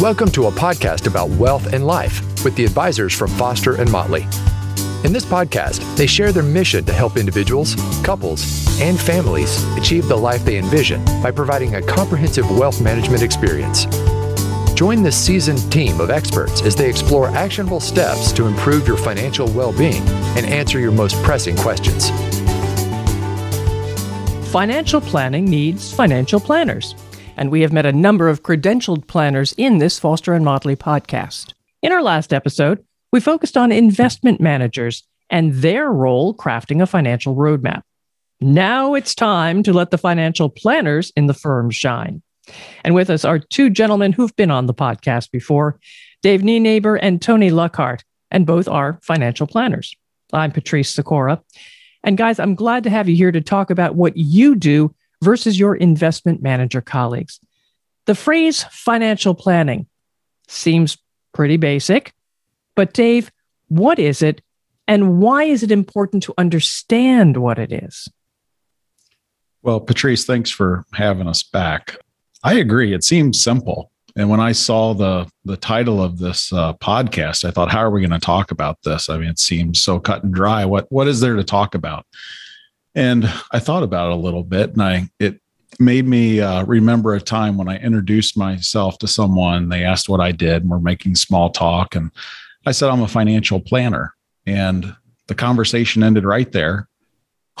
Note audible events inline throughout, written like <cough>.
Welcome to a podcast about wealth and life with the advisors from Foster and Motley. In this podcast, they share their mission to help individuals, couples, and families achieve the life they envision by providing a comprehensive wealth management experience. Join this seasoned team of experts as they explore actionable steps to improve your financial well being and answer your most pressing questions. Financial planning needs financial planners and we have met a number of credentialed planners in this Foster and Motley podcast. In our last episode, we focused on investment managers and their role crafting a financial roadmap. Now it's time to let the financial planners in the firm shine. And with us are two gentlemen who've been on the podcast before Dave Nienaber and Tony Luckhart, and both are financial planners. I'm Patrice Sikora. And guys, I'm glad to have you here to talk about what you do versus your investment manager colleagues. The phrase financial planning seems pretty basic, but Dave, what is it and why is it important to understand what it is? Well, Patrice, thanks for having us back. I agree. It seems simple. And when I saw the the title of this uh, podcast, I thought, how are we going to talk about this? I mean, it seems so cut and dry. What what is there to talk about? And I thought about it a little bit, and I it made me uh, remember a time when I introduced myself to someone. They asked what I did, and we're making small talk, and I said I'm a financial planner, and the conversation ended right there.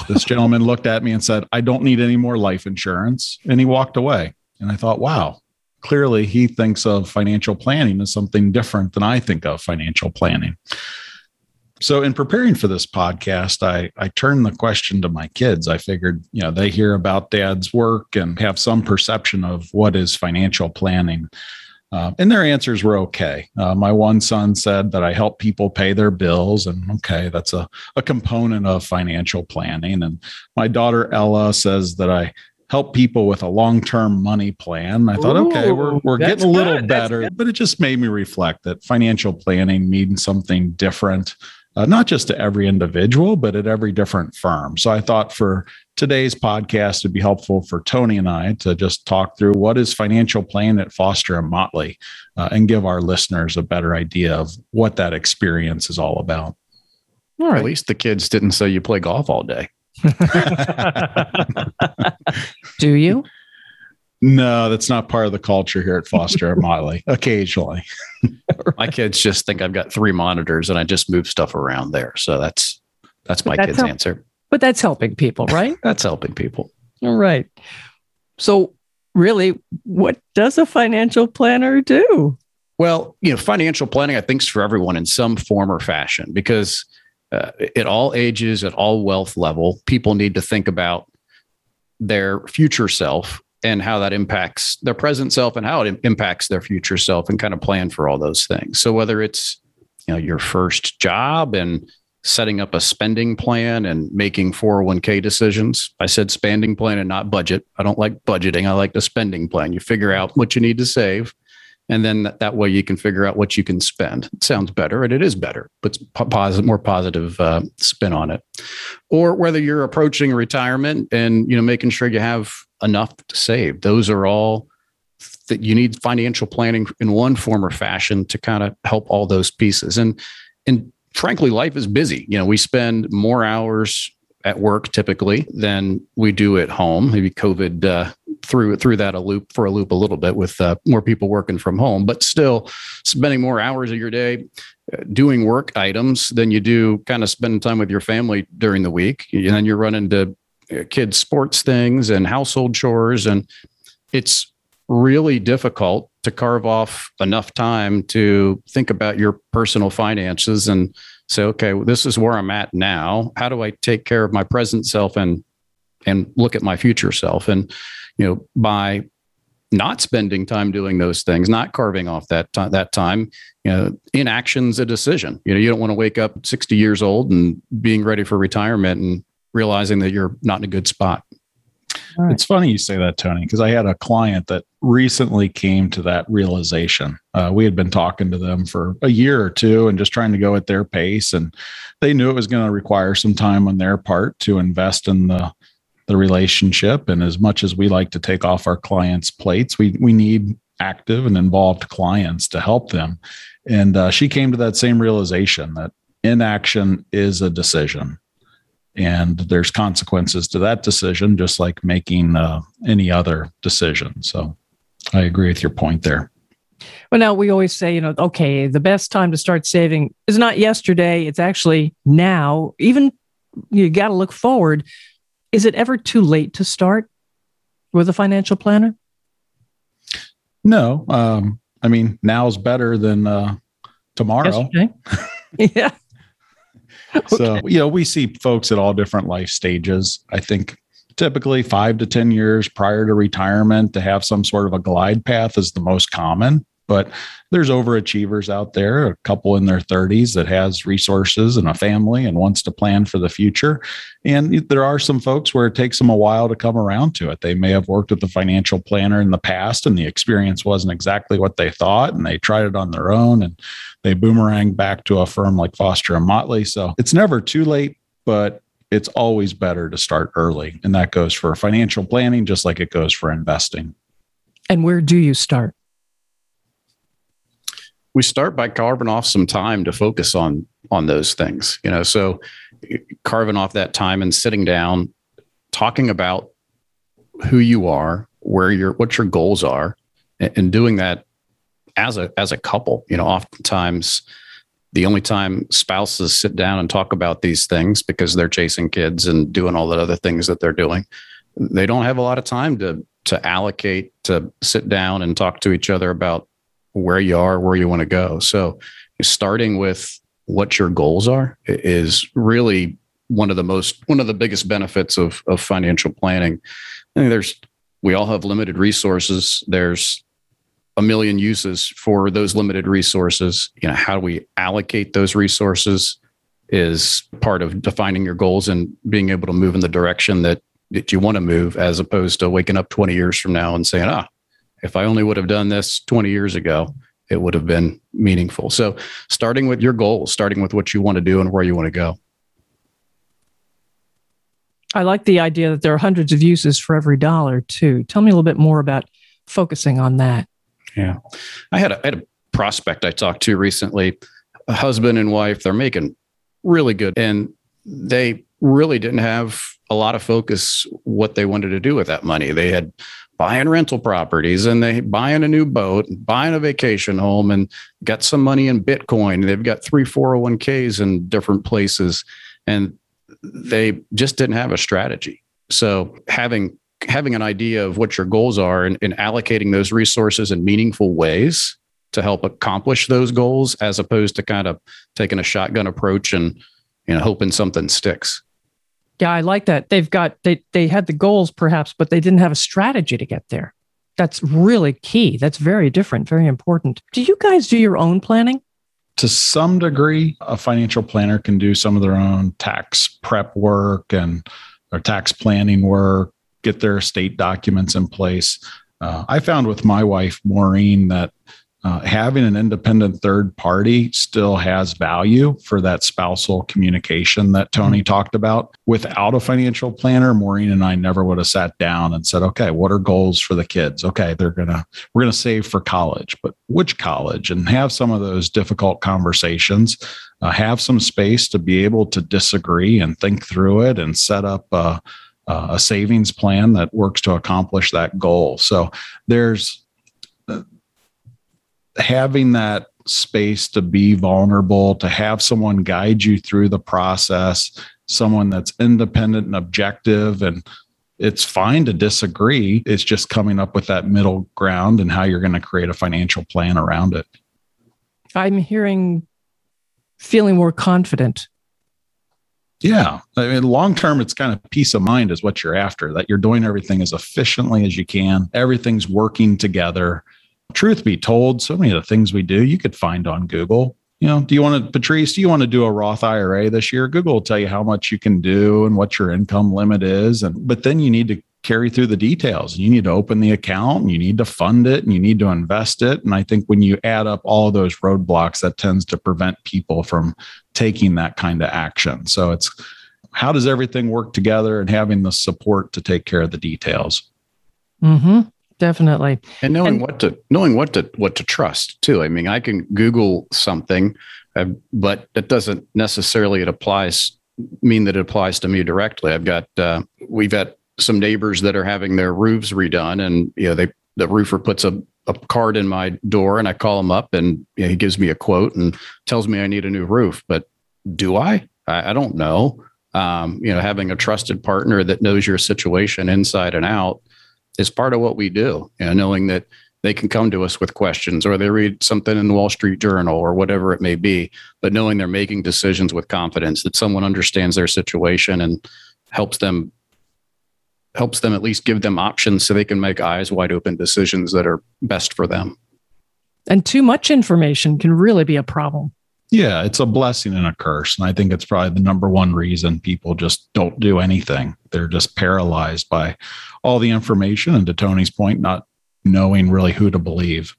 This <laughs> gentleman looked at me and said, "I don't need any more life insurance," and he walked away. And I thought, wow, clearly he thinks of financial planning as something different than I think of financial planning. So in preparing for this podcast, I I turned the question to my kids. I figured, you know, they hear about dad's work and have some perception of what is financial planning. Uh, and their answers were okay. Uh, my one son said that I help people pay their bills, and okay, that's a, a component of financial planning. And my daughter Ella says that I help people with a long-term money plan. I thought, Ooh, okay, we're, we're getting a little good. better, but it just made me reflect that financial planning means something different uh, not just to every individual, but at every different firm. So I thought for today's podcast, it'd be helpful for Tony and I to just talk through what is financial planning at Foster and Motley uh, and give our listeners a better idea of what that experience is all about. All right. At least the kids didn't say you play golf all day. <laughs> <laughs> Do you? No, that's not part of the culture here at Foster and Motley. <laughs> Occasionally, <laughs> my kids just think I've got three monitors and I just move stuff around there. So that's that's my that's kids' help- answer. But that's helping people, right? <laughs> that's helping people. All right. So, really, what does a financial planner do? Well, you know, financial planning, I think, is for everyone in some form or fashion because uh, at all ages, at all wealth level, people need to think about their future self and how that impacts their present self and how it impacts their future self and kind of plan for all those things. So whether it's you know your first job and setting up a spending plan and making 401k decisions. I said spending plan and not budget. I don't like budgeting. I like the spending plan. You figure out what you need to save and then that, that way you can figure out what you can spend. It sounds better and it is better, but positive, more positive uh, spin on it. Or whether you're approaching retirement and you know making sure you have enough to save. Those are all that you need financial planning in one form or fashion to kind of help all those pieces. And and frankly, life is busy. You know, we spend more hours at work typically than we do at home. Maybe COVID uh, threw through that a loop for a loop a little bit with uh, more people working from home, but still spending more hours of your day uh, doing work items than you do kind of spending time with your family during the week. And then you're running to kids sports things and household chores. And it's really difficult to carve off enough time to think about your personal finances and say okay this is where i'm at now. How do i take care of my present self and and look at my future self and you know by not spending time doing those things not carving off that time that time you know inaction's a decision you know you don't want to wake up 60 years old and being ready for retirement and realizing that you're not in a good spot. Right. It's funny you say that, Tony, because I had a client that recently came to that realization. Uh, we had been talking to them for a year or two and just trying to go at their pace, and they knew it was going to require some time on their part to invest in the the relationship. And as much as we like to take off our clients' plates, we we need active and involved clients to help them. And uh, she came to that same realization that inaction is a decision and there's consequences to that decision, just like making uh, any other decision. So I agree with your point there. Well, now we always say, you know, okay, the best time to start saving is not yesterday, it's actually now. Even you got to look forward. Is it ever too late to start with a financial planner? No. Um, I mean, now is better than uh, tomorrow. <laughs> yeah. Okay. So, you know, we see folks at all different life stages. I think typically five to 10 years prior to retirement to have some sort of a glide path is the most common but there's overachievers out there a couple in their 30s that has resources and a family and wants to plan for the future. And there are some folks where it takes them a while to come around to it. They may have worked with a financial planner in the past and the experience wasn't exactly what they thought and they tried it on their own and they boomerang back to a firm like foster and motley. So it's never too late but it's always better to start early. And that goes for financial planning just like it goes for investing. And where do you start we start by carving off some time to focus on on those things you know? So carving off that time and sitting down talking about who you are where your what your goals are and, and doing that as a as a couple you know? Oftentimes the only time spouses sit down and talk about these things because they're chasing kids and doing all the other things that they're doing they don't have a lot of time to to allocate to sit down and talk to each other about where you are, where you want to go. So starting with what your goals are is really one of the most one of the biggest benefits of of financial planning. I think there's we all have limited resources. There's a million uses for those limited resources. You know, how do we allocate those resources is part of defining your goals and being able to move in the direction that that you want to move as opposed to waking up 20 years from now and saying, ah, if I only would have done this 20 years ago, it would have been meaningful. So, starting with your goals, starting with what you want to do and where you want to go. I like the idea that there are hundreds of uses for every dollar, too. Tell me a little bit more about focusing on that. Yeah. I had a, I had a prospect I talked to recently, a husband and wife, they're making really good. And they really didn't have a lot of focus what they wanted to do with that money. They had buying rental properties and they buying a new boat, buying a vacation home, and got some money in Bitcoin. They've got three 401ks in different places, and they just didn't have a strategy. So having having an idea of what your goals are and, and allocating those resources in meaningful ways to help accomplish those goals, as opposed to kind of taking a shotgun approach and you know hoping something sticks. Yeah, I like that. They've got they they had the goals perhaps, but they didn't have a strategy to get there. That's really key. That's very different, very important. Do you guys do your own planning? To some degree, a financial planner can do some of their own tax prep work and or tax planning work, get their estate documents in place. Uh, I found with my wife, Maureen, that uh, having an independent third party still has value for that spousal communication that Tony mm-hmm. talked about. Without a financial planner, Maureen and I never would have sat down and said, okay, what are goals for the kids? Okay, they're going to, we're going to save for college, but which college? And have some of those difficult conversations, uh, have some space to be able to disagree and think through it and set up a, a savings plan that works to accomplish that goal. So there's, having that space to be vulnerable, to have someone guide you through the process, someone that's independent and objective and it's fine to disagree. It's just coming up with that middle ground and how you're going to create a financial plan around it. I'm hearing feeling more confident. Yeah. I mean, long term, it's kind of peace of mind is what you're after, that you're doing everything as efficiently as you can. Everything's working together truth be told, so many of the things we do you could find on Google. You know, do you want to, Patrice, do you want to do a Roth IRA this year? Google will tell you how much you can do and what your income limit is. And, but then you need to carry through the details. You need to open the account and you need to fund it and you need to invest it. And I think when you add up all those roadblocks, that tends to prevent people from taking that kind of action. So it's how does everything work together and having the support to take care of the details? Mm-hmm. Definitely. And knowing And- what to knowing what to what to trust too. I mean, I can Google something, uh, but it doesn't necessarily it applies mean that it applies to me directly. I've got uh, we've got some neighbors that are having their roofs redone, and you know they the roofer puts a a card in my door, and I call him up, and you know, he gives me a quote and tells me I need a new roof. But do I? I, I don't know. Um, you know, having a trusted partner that knows your situation inside and out is part of what we do. You know, knowing that they can come to us with questions or they read something in the Wall Street Journal or whatever it may be, but knowing they're making decisions with confidence that someone understands their situation and helps them helps them at least give them options so they can make eyes wide open decisions that are best for them. And too much information can really be a problem. Yeah, it's a blessing and a curse. And I think it's probably the number one reason people just don't do anything. They're just paralyzed by all the information. And to Tony's point, not knowing really who to believe.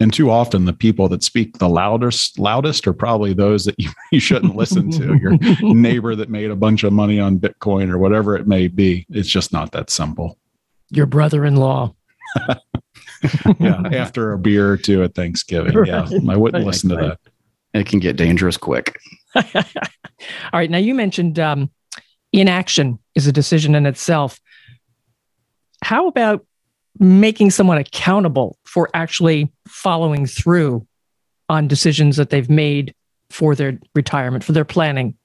And too often, the people that speak the loudest, loudest are probably those that <laughs> you, you <laughs> shouldn't listen to. Your <laughs> neighbor that made a bunch of money on Bitcoin or whatever it may be. It's just not that simple. Your brother-in-law. Yeah, after a beer or two at Thanksgiving. Yeah, I wouldn't Right, listen to that. It can get dangerous quick. <laughs> All right. Now you mentioned um, inaction is a decision in itself. How about making someone accountable for actually following through on decisions that they've made for their retirement, for their planning?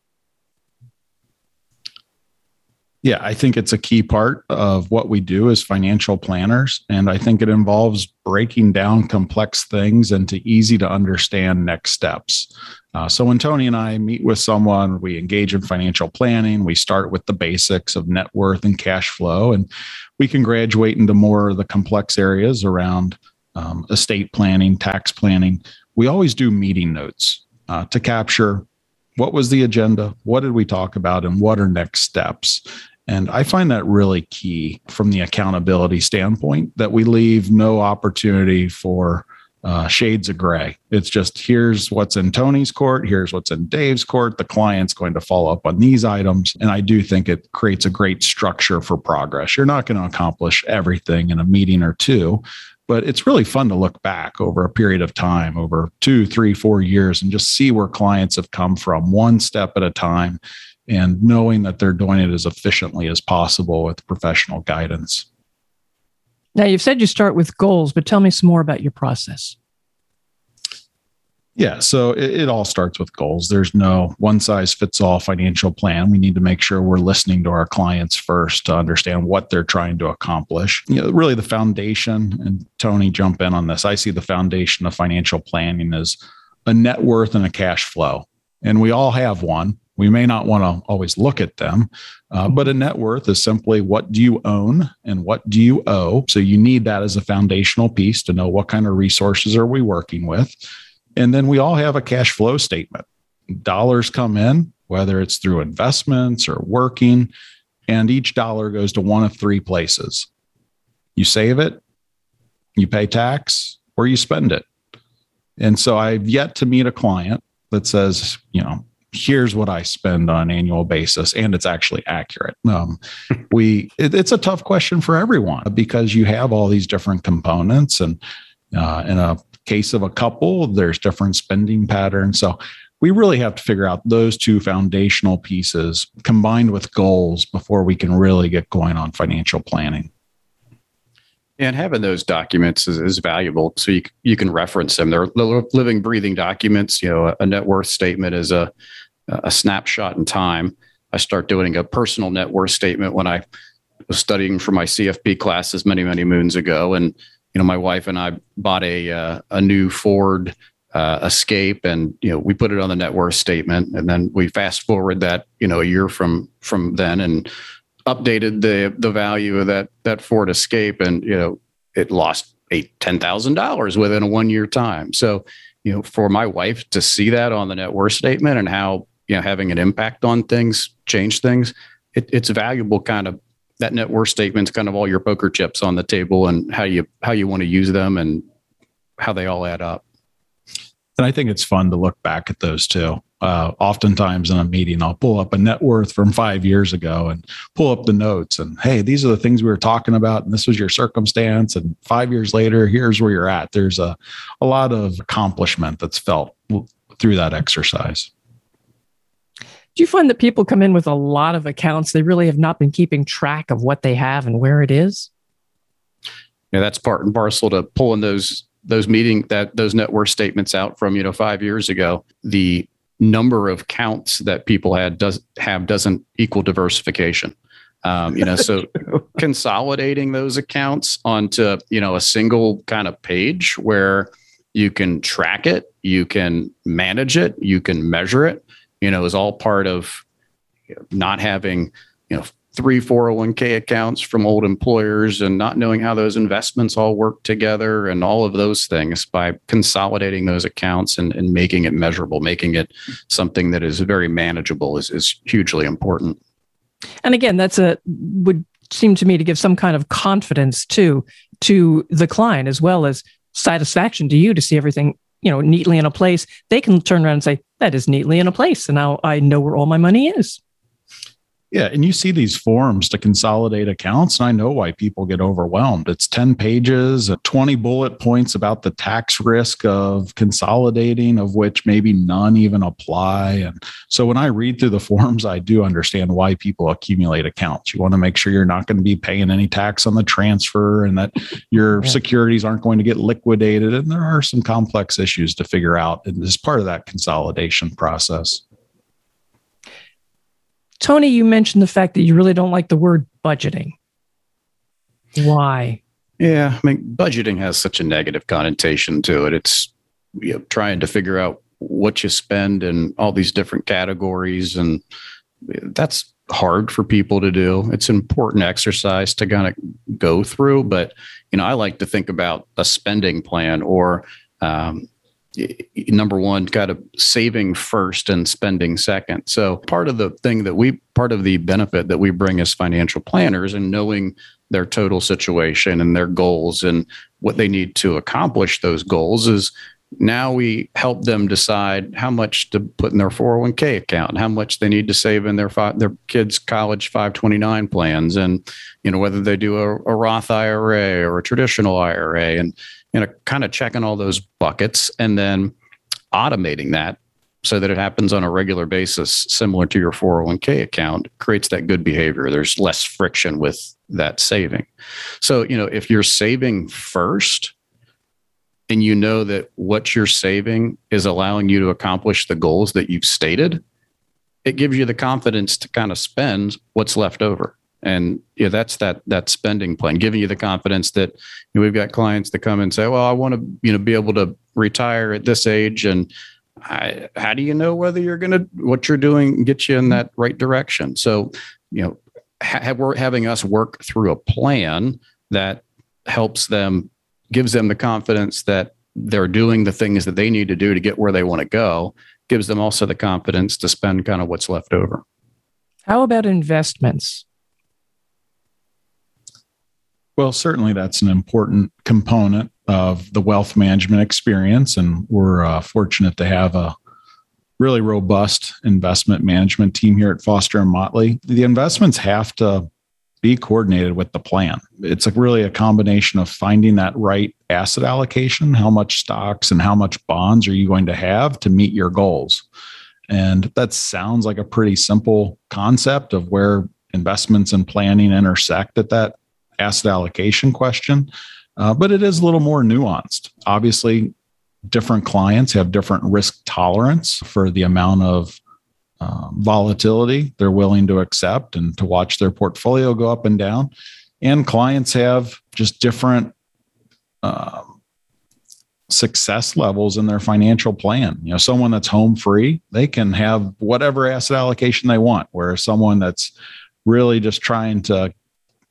Yeah, I think it's a key part of what we do as financial planners. And I think it involves breaking down complex things into easy to understand next steps. Uh, so when Tony and I meet with someone, we engage in financial planning. We start with the basics of net worth and cash flow, and we can graduate into more of the complex areas around um, estate planning, tax planning. We always do meeting notes uh, to capture what was the agenda, what did we talk about, and what are next steps. And I find that really key from the accountability standpoint that we leave no opportunity for uh, shades of gray. It's just here's what's in Tony's court, here's what's in Dave's court. The client's going to follow up on these items. And I do think it creates a great structure for progress. You're not going to accomplish everything in a meeting or two, but it's really fun to look back over a period of time, over two, three, four years, and just see where clients have come from one step at a time and knowing that they're doing it as efficiently as possible with professional guidance. Now, you've said you start with goals, but tell me some more about your process. Yeah, so it, it, all starts with goals. There's no one size fits all financial plan. We need to make sure we're listening to our clients first to understand what they're trying to accomplish. You know, really the foundation, and Tony, jump in on this. I see the foundation of financial planning as a net worth and a cash flow. And we all have one. We may not want to always look at them, uh, but a net worth is simply what do you own and what do you owe. So you need that as a foundational piece to know what kind of resources are we working with. And then we all have a cash flow statement. Dollars come in, whether it's through investments or working, and each dollar goes to one of three places. You save it, you pay tax, or you spend it. And so I've yet to meet a client that says, you know, here's what I spend on an annual basis, and it's actually accurate. Um, <laughs> we it, it's a tough question for everyone because you have all these different components, and uh, in a case of a couple, there's different spending patterns. So we really have to figure out those two foundational pieces combined with goals before we can really get going on financial planning. And having those documents is, is valuable, so you you can reference them. They're living, breathing documents. You know, a net worth statement is a a snapshot in time. I start doing a personal net worth statement when I was studying for my CFP classes many many moons ago, and you know, my wife and I bought a uh, a new Ford uh, Escape, and you know, we put it on the net worth statement, and then we fast forward that you know a year from from then, and updated the the value of that that Ford Escape, and you know, it lost eight ten thousand dollars within a one year time. So, you know, for my wife to see that on the net worth statement and how you know having an impact on things, change things, it, it's valuable kind of that net worth statement's kind of all your poker chips on the table and how you how you want to use them and how they all add up. And I think it's fun to look back at those too. Uh, oftentimes in a meeting, I'll pull up a net worth from five years ago and pull up the notes and, hey, these are the things we were talking about. And this was your circumstance. And five years later, here's where you're at. There's a, a lot of accomplishment that's felt through that exercise. Do you find that people come in with a lot of accounts? They really have not been keeping track of what they have and where it is? Yeah, that's part and parcel to pulling those those meeting that those net worth statements out from you know five years ago. The number of counts that people had does have doesn't equal diversification. Um, you know, so <laughs> consolidating those accounts onto you know a single kind of page where you can track it, you can manage it, you can measure it. You know, is all part of not having you know three 401k accounts from old employers and not knowing how those investments all work together and all of those things by consolidating those accounts and, and making it measurable, making it something that is very manageable is, is hugely important. And again, that's a would seem to me to give some kind of confidence too to the client as well as satisfaction to you to see everything you know neatly in a place they can turn around and say that is neatly in a place and now i know where all my money is yeah. And you see these forms to consolidate accounts. And I know why people get overwhelmed. It's 10 pages, uh, 20 bullet points about the tax risk of consolidating, of which maybe none even apply. And so when I read through the <laughs> forms, I do understand why people accumulate accounts. You want to make sure you're not going to be paying any tax on the transfer and that your yeah. securities aren't going to get liquidated. And there are some complex issues to figure out. And as part of that consolidation process. Tony, you mentioned the fact that you really don't like the word budgeting. Why? Yeah, I mean, budgeting has such a negative connotation to it. It's you know, trying to figure out what you spend in all these different categories, and that's hard for people to do. It's an important exercise to kind of go through, but you know, I like to think about a spending plan or um, number one kind of saving first and spending second. So part of the thing that we part of the benefit that we bring as financial planners and knowing their total situation and their goals and what they need to accomplish those goals is now we help them decide how much to put in their 401k account how much they need to save in their fi- their kids college 529 plans and you know whether they do a, a Roth IRA or a traditional IRA and you know, kind of checking all those buckets and then automating that so that it happens on a regular basis, similar to your 401k account, creates that good behavior. There's less friction with that saving. So, you know, if you're saving first and you know that what you're saving is allowing you to accomplish the goals that you've stated, it gives you the confidence to kind of spend what's left over and yeah, that's that that spending plan, giving you the confidence that you know, we've got clients that come and say, "Well, I want to you know be able to retire at this age," and I, how do you know whether you're going to what you're doing get you in that right direction? So, you know, ha- we're having us work through a plan that helps them, gives them the confidence that they're doing the things that they need to do to get where they want to go. Gives them also the confidence to spend kind of what's left over. How about investments? Well, certainly that's an important component of the wealth management experience. And we're uh, fortunate to have a really robust investment management team here at Foster and Motley. The investments have to be coordinated with the plan. It's a really a combination of finding that right asset allocation, how much stocks and how much bonds are you going to have to meet your goals. And that sounds like a pretty simple concept of where investments and planning intersect at that asset allocation question, uh, but it is a little more nuanced. Obviously, different clients have different risk tolerance for the amount of uh, volatility they're willing to accept and to watch their portfolio go up and down. And clients have just different uh, success levels in their financial plan. You know, someone that's home free, they can have whatever asset allocation they want, whereas someone that's really just trying to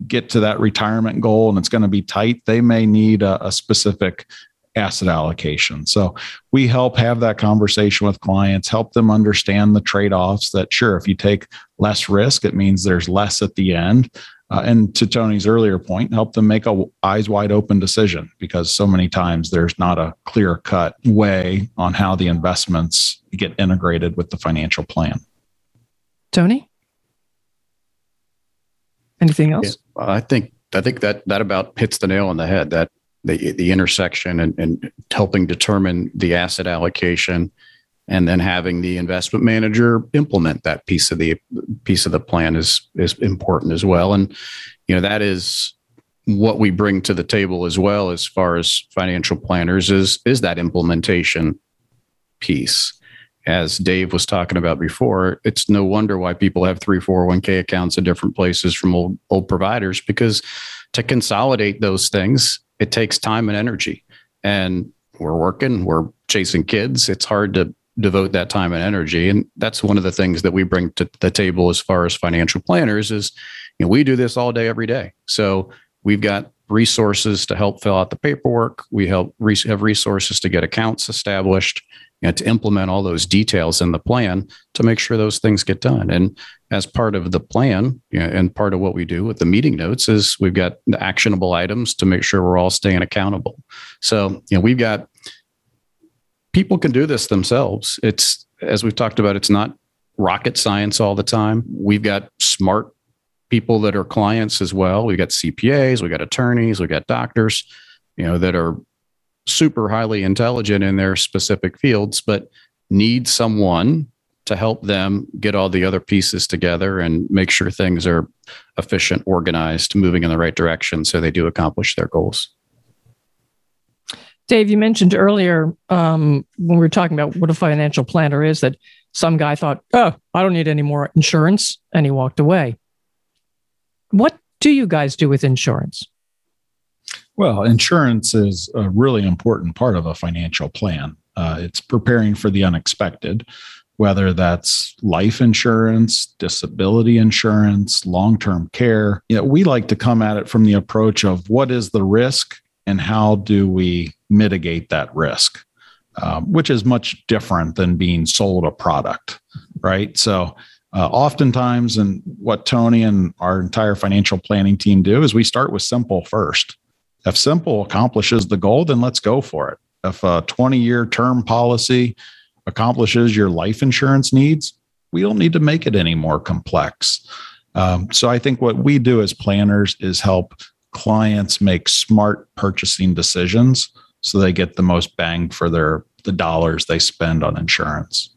get to that retirement goal and it's going to be tight, they may need a, a specific asset allocation. So we help have that conversation with clients, help them understand the trade offs that, sure, if you take less risk, it means there's less at the end. Uh, and to Tony's earlier point, help them make a eyes wide open decision because so many times there's not a clear cut way on how the investments get integrated with the financial plan. Tony, anything else? Yeah, I think I think that that about hits the nail on the head. That the the intersection and, and helping determine the asset allocation and then having the investment manager implement that piece of the piece of the plan is is important as well and you know that is what we bring to the table as well as far as financial planners is is that implementation piece as Dave was talking about before, it's no wonder why people have three 401k accounts in different places from old, old providers because to consolidate those things, it takes time and energy. And we're working, we're chasing kids. It's hard to devote that time and energy. And that's one of the things that we bring to the table as far as financial planners is, you know, we do this all day, every day. So we've got resources to help fill out the paperwork. We help have resources to get accounts established and to implement all those details in the plan to make sure those things get done. And as part of the plan, you know, and part of what we do with the meeting notes is we've got the actionable items to make sure we're all staying accountable. So, you know, we've got people can do this themselves. It's as we've talked about, it's not rocket science all the time. We've got smart people that are clients as well. We've got CPAs, we've got attorneys, we've got doctors, you know, that are super highly intelligent in their specific fields, but need someone to help them get all the other pieces together and make sure things are efficient, organized, moving in the right direction so they do accomplish their goals. Dave, you mentioned earlier um, when we were talking about what a financial planner is that some guy thought, oh, I don't need any more insurance, and he walked away. What do you guys do with insurance? Well, insurance is a really important part of a financial plan. Uh, it's preparing for the unexpected, whether that's life insurance, disability insurance, long term care. You know, we like to come at it from the approach of what is the risk and how do we mitigate that risk, um, which is much different than being sold a product, right? So, uh, oftentimes, and what Tony and our entire financial planning team do is we start with simple first. If simple accomplishes the goal, then let's go for it. If a 20 year term policy accomplishes your life insurance needs, we don't need to make it any more complex. Um, so I think what we do as planners is help clients make smart purchasing decisions so they get the most bang for their the dollars they spend on insurance.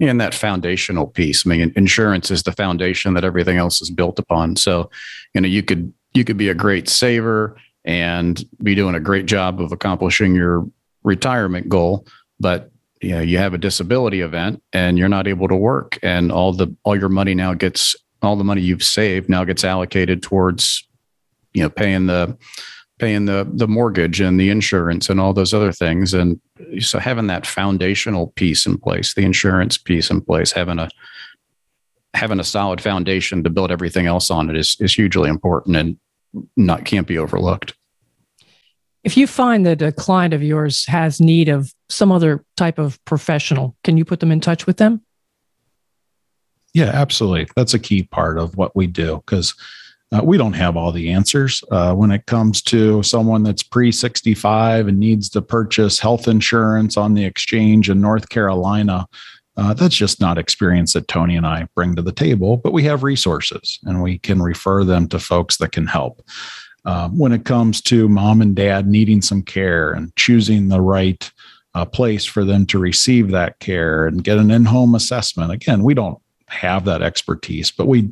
And that foundational piece. I mean, insurance is the foundation that everything else is built upon. So, you know, you could you could be a great saver and be doing a great job of accomplishing your retirement goal, but you know, you have a disability event and you're not able to work and all the all your money now gets all the money you've saved now gets allocated towards you know paying the paying the the mortgage and the insurance and all those other things. And so having that foundational piece in place the insurance piece in place having a having a solid foundation to build everything else on it is is hugely important and not can't be overlooked. If you find that a client of yours has need of some other type of professional can you put them in touch with them? Yeah absolutely. That's a key part of what we do because uh, we don't have all the answers uh, when it comes to someone that's pre 65 and needs to purchase health insurance on the exchange in North Carolina. Uh, that's just not experience that Tony and I bring to the table, but we have resources and we can refer them to folks that can help. Um, when it comes to mom and dad needing some care and choosing the right uh, place for them to receive that care and get an in home assessment, again, we don't have that expertise, but we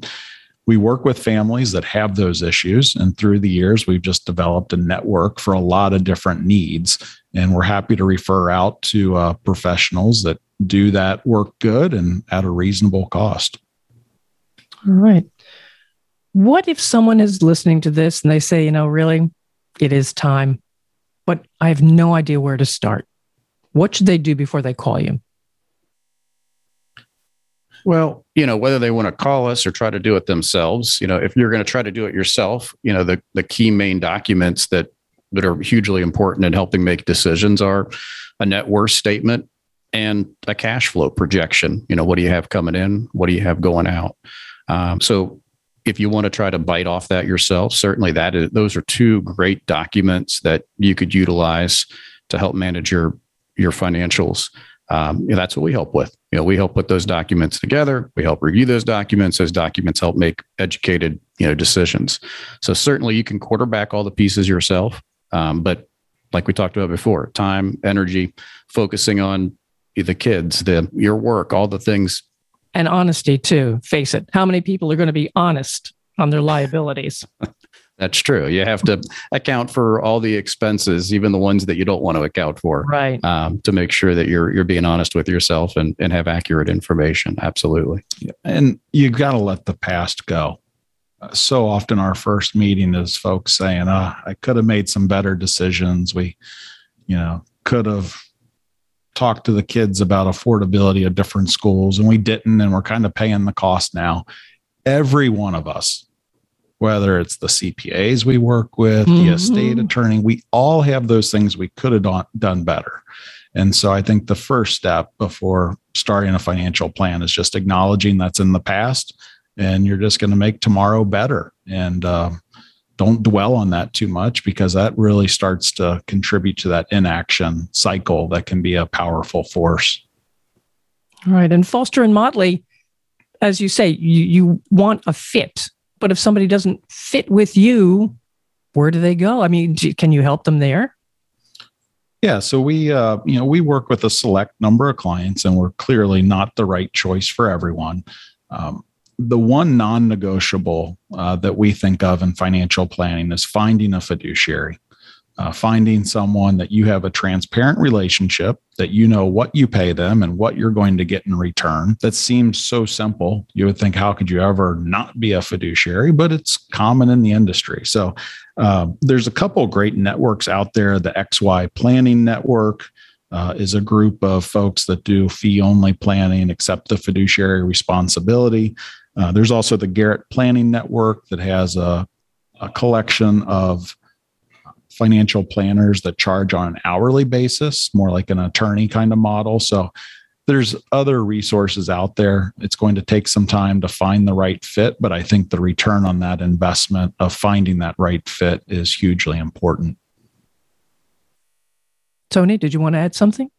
we work with families that have those issues. And through the years, we've just developed a network for a lot of different needs. And we're happy to refer out to uh, professionals that do that work good and at a reasonable cost. All right. What if someone is listening to this and they say, you know, really, it is time, but I have no idea where to start? What should they do before they call you? Well, you know, whether they want to call us or try to do it themselves, you know, if you're going to try to do it yourself, you know, the, the key main documents that, that are hugely important in helping make decisions are a net worth statement and a cash flow projection. You know, what do you have coming in? What do you have going out? Um, so if you want to try to bite off that yourself, certainly that is, those are two great documents that you could utilize to help manage your your financials. Um, that's what we help with. You know, we help put those documents together. We help review those documents. Those documents help make educated, you know, decisions. So certainly you can quarterback all the pieces yourself. Um, but like we talked about before, time, energy, focusing on the kids, the your work, all the things. And honesty too. Face it. How many people are going to be honest on their liabilities? <laughs> That's true. You have to account for all the expenses, even the ones that you don't want to account for, right? Um, to make sure that you're you're being honest with yourself and and have accurate information. Absolutely. And you've got to let the past go. Uh, so often, our first meeting is folks saying, "Ah, oh, I could have made some better decisions. We, you know, could have." Talked to the kids about affordability of different schools and we didn't and we're kind of paying the cost now every one of us whether it's the CPAs we work with, mm-hmm. the estate attorney, we all have those things we could have done, done better. And so I think the first step before starting a financial plan is just acknowledging that's in the past and you're just going to make tomorrow better. And uh, don't dwell on that too much because that really starts to contribute to that inaction cycle that can be a powerful force. All right. And Foster and Motley, as you say, you, you want a fit but if somebody doesn't fit with you, where do they go? I mean, can you help them there? Yeah, so we uh, you know we work with a select number of clients, and we're clearly not the right choice for everyone. Um, the one non-negotiable uh, that we think of in financial planning is finding a fiduciary uh, finding someone that you have a transparent relationship, that you know what you pay them and what you're going to get in return. That seems so simple. You would think, how could you ever not be a fiduciary? But it's common in the industry. So uh, there's a couple great networks out there. The XY Planning Network. Uh, is a group of folks that do fee only planning, accept the fiduciary responsibility. Uh, there's also the Garrett Planning Network that has a, a collection of financial planners that charge on an hourly basis, more like an attorney kind of model. So there's other resources out there. It's going to take some time to find the right fit, but I think the return on that investment of finding that right fit is hugely important. Tony, did you want to add something?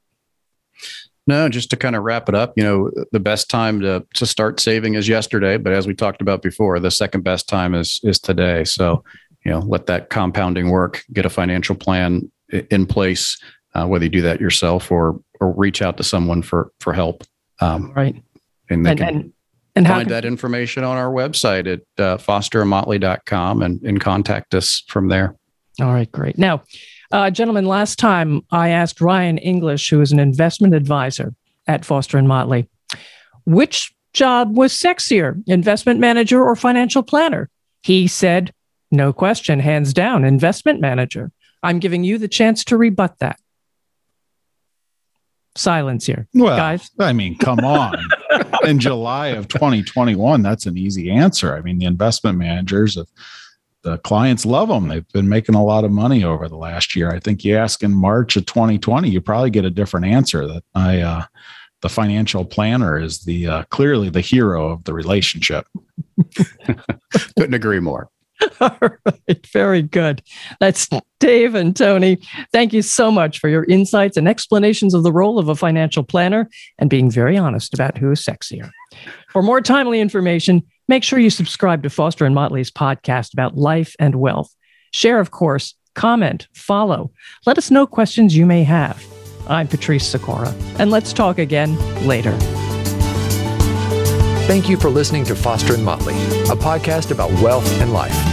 No, just to kind of wrap it up, you know, the best time to to start saving is yesterday, but as we talked about before, the second best time is is today. So you know let that compounding work get a financial plan in place uh, whether you do that yourself or or reach out to someone for for help um, right. and they and, can and, and find that information on our website at uh, fosterandmotley.com and, and contact us from there. All right great. Now uh, gentlemen last time i asked ryan english who is an investment advisor at foster and motley which job was sexier investment manager or financial planner he said no question, hands down, investment manager. I'm giving you the chance to rebut that. Silence here. Well, guys. I mean, come on. <laughs> in July of 2021, that's an easy answer. I mean, the investment managers, the clients love them. They've been making a lot of money over the last year. I think you ask in March of 2020, you probably get a different answer. That I, uh, the financial planner is the uh, clearly the hero of the relationship. <laughs> Couldn't agree more. <laughs> All right, very good. That's Dave and Tony. Thank you so much for your insights and explanations of the role of a financial planner and being very honest about who is sexier. For more timely information, make sure you subscribe to Foster and Motley's podcast about life and wealth. Share, of course, comment, follow. Let us know questions you may have. I'm Patrice Sikora, and let's talk again later. Thank you for listening to Foster and Motley, a podcast about wealth and life.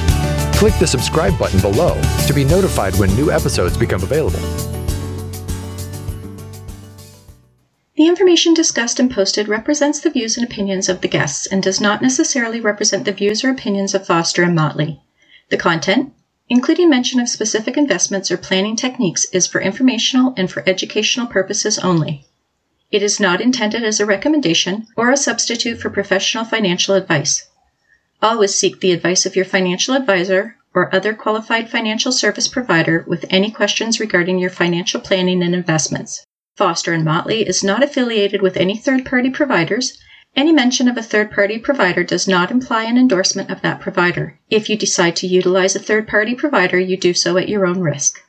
Click the subscribe button below to be notified when new episodes become available. The information discussed and posted represents the views and opinions of the guests and does not necessarily represent the views or opinions of Foster and Motley. The content, including mention of specific investments or planning techniques, is for informational and for educational purposes only. It is not intended as a recommendation or a substitute for professional financial advice. Always seek the advice of your financial advisor or other qualified financial service provider with any questions regarding your financial planning and investments. Foster and Motley is not affiliated with any third-party providers Any mention of a third party provider does not imply an endorsement of that provider. If you decide to utilize a third party provider, you do so at your own risk.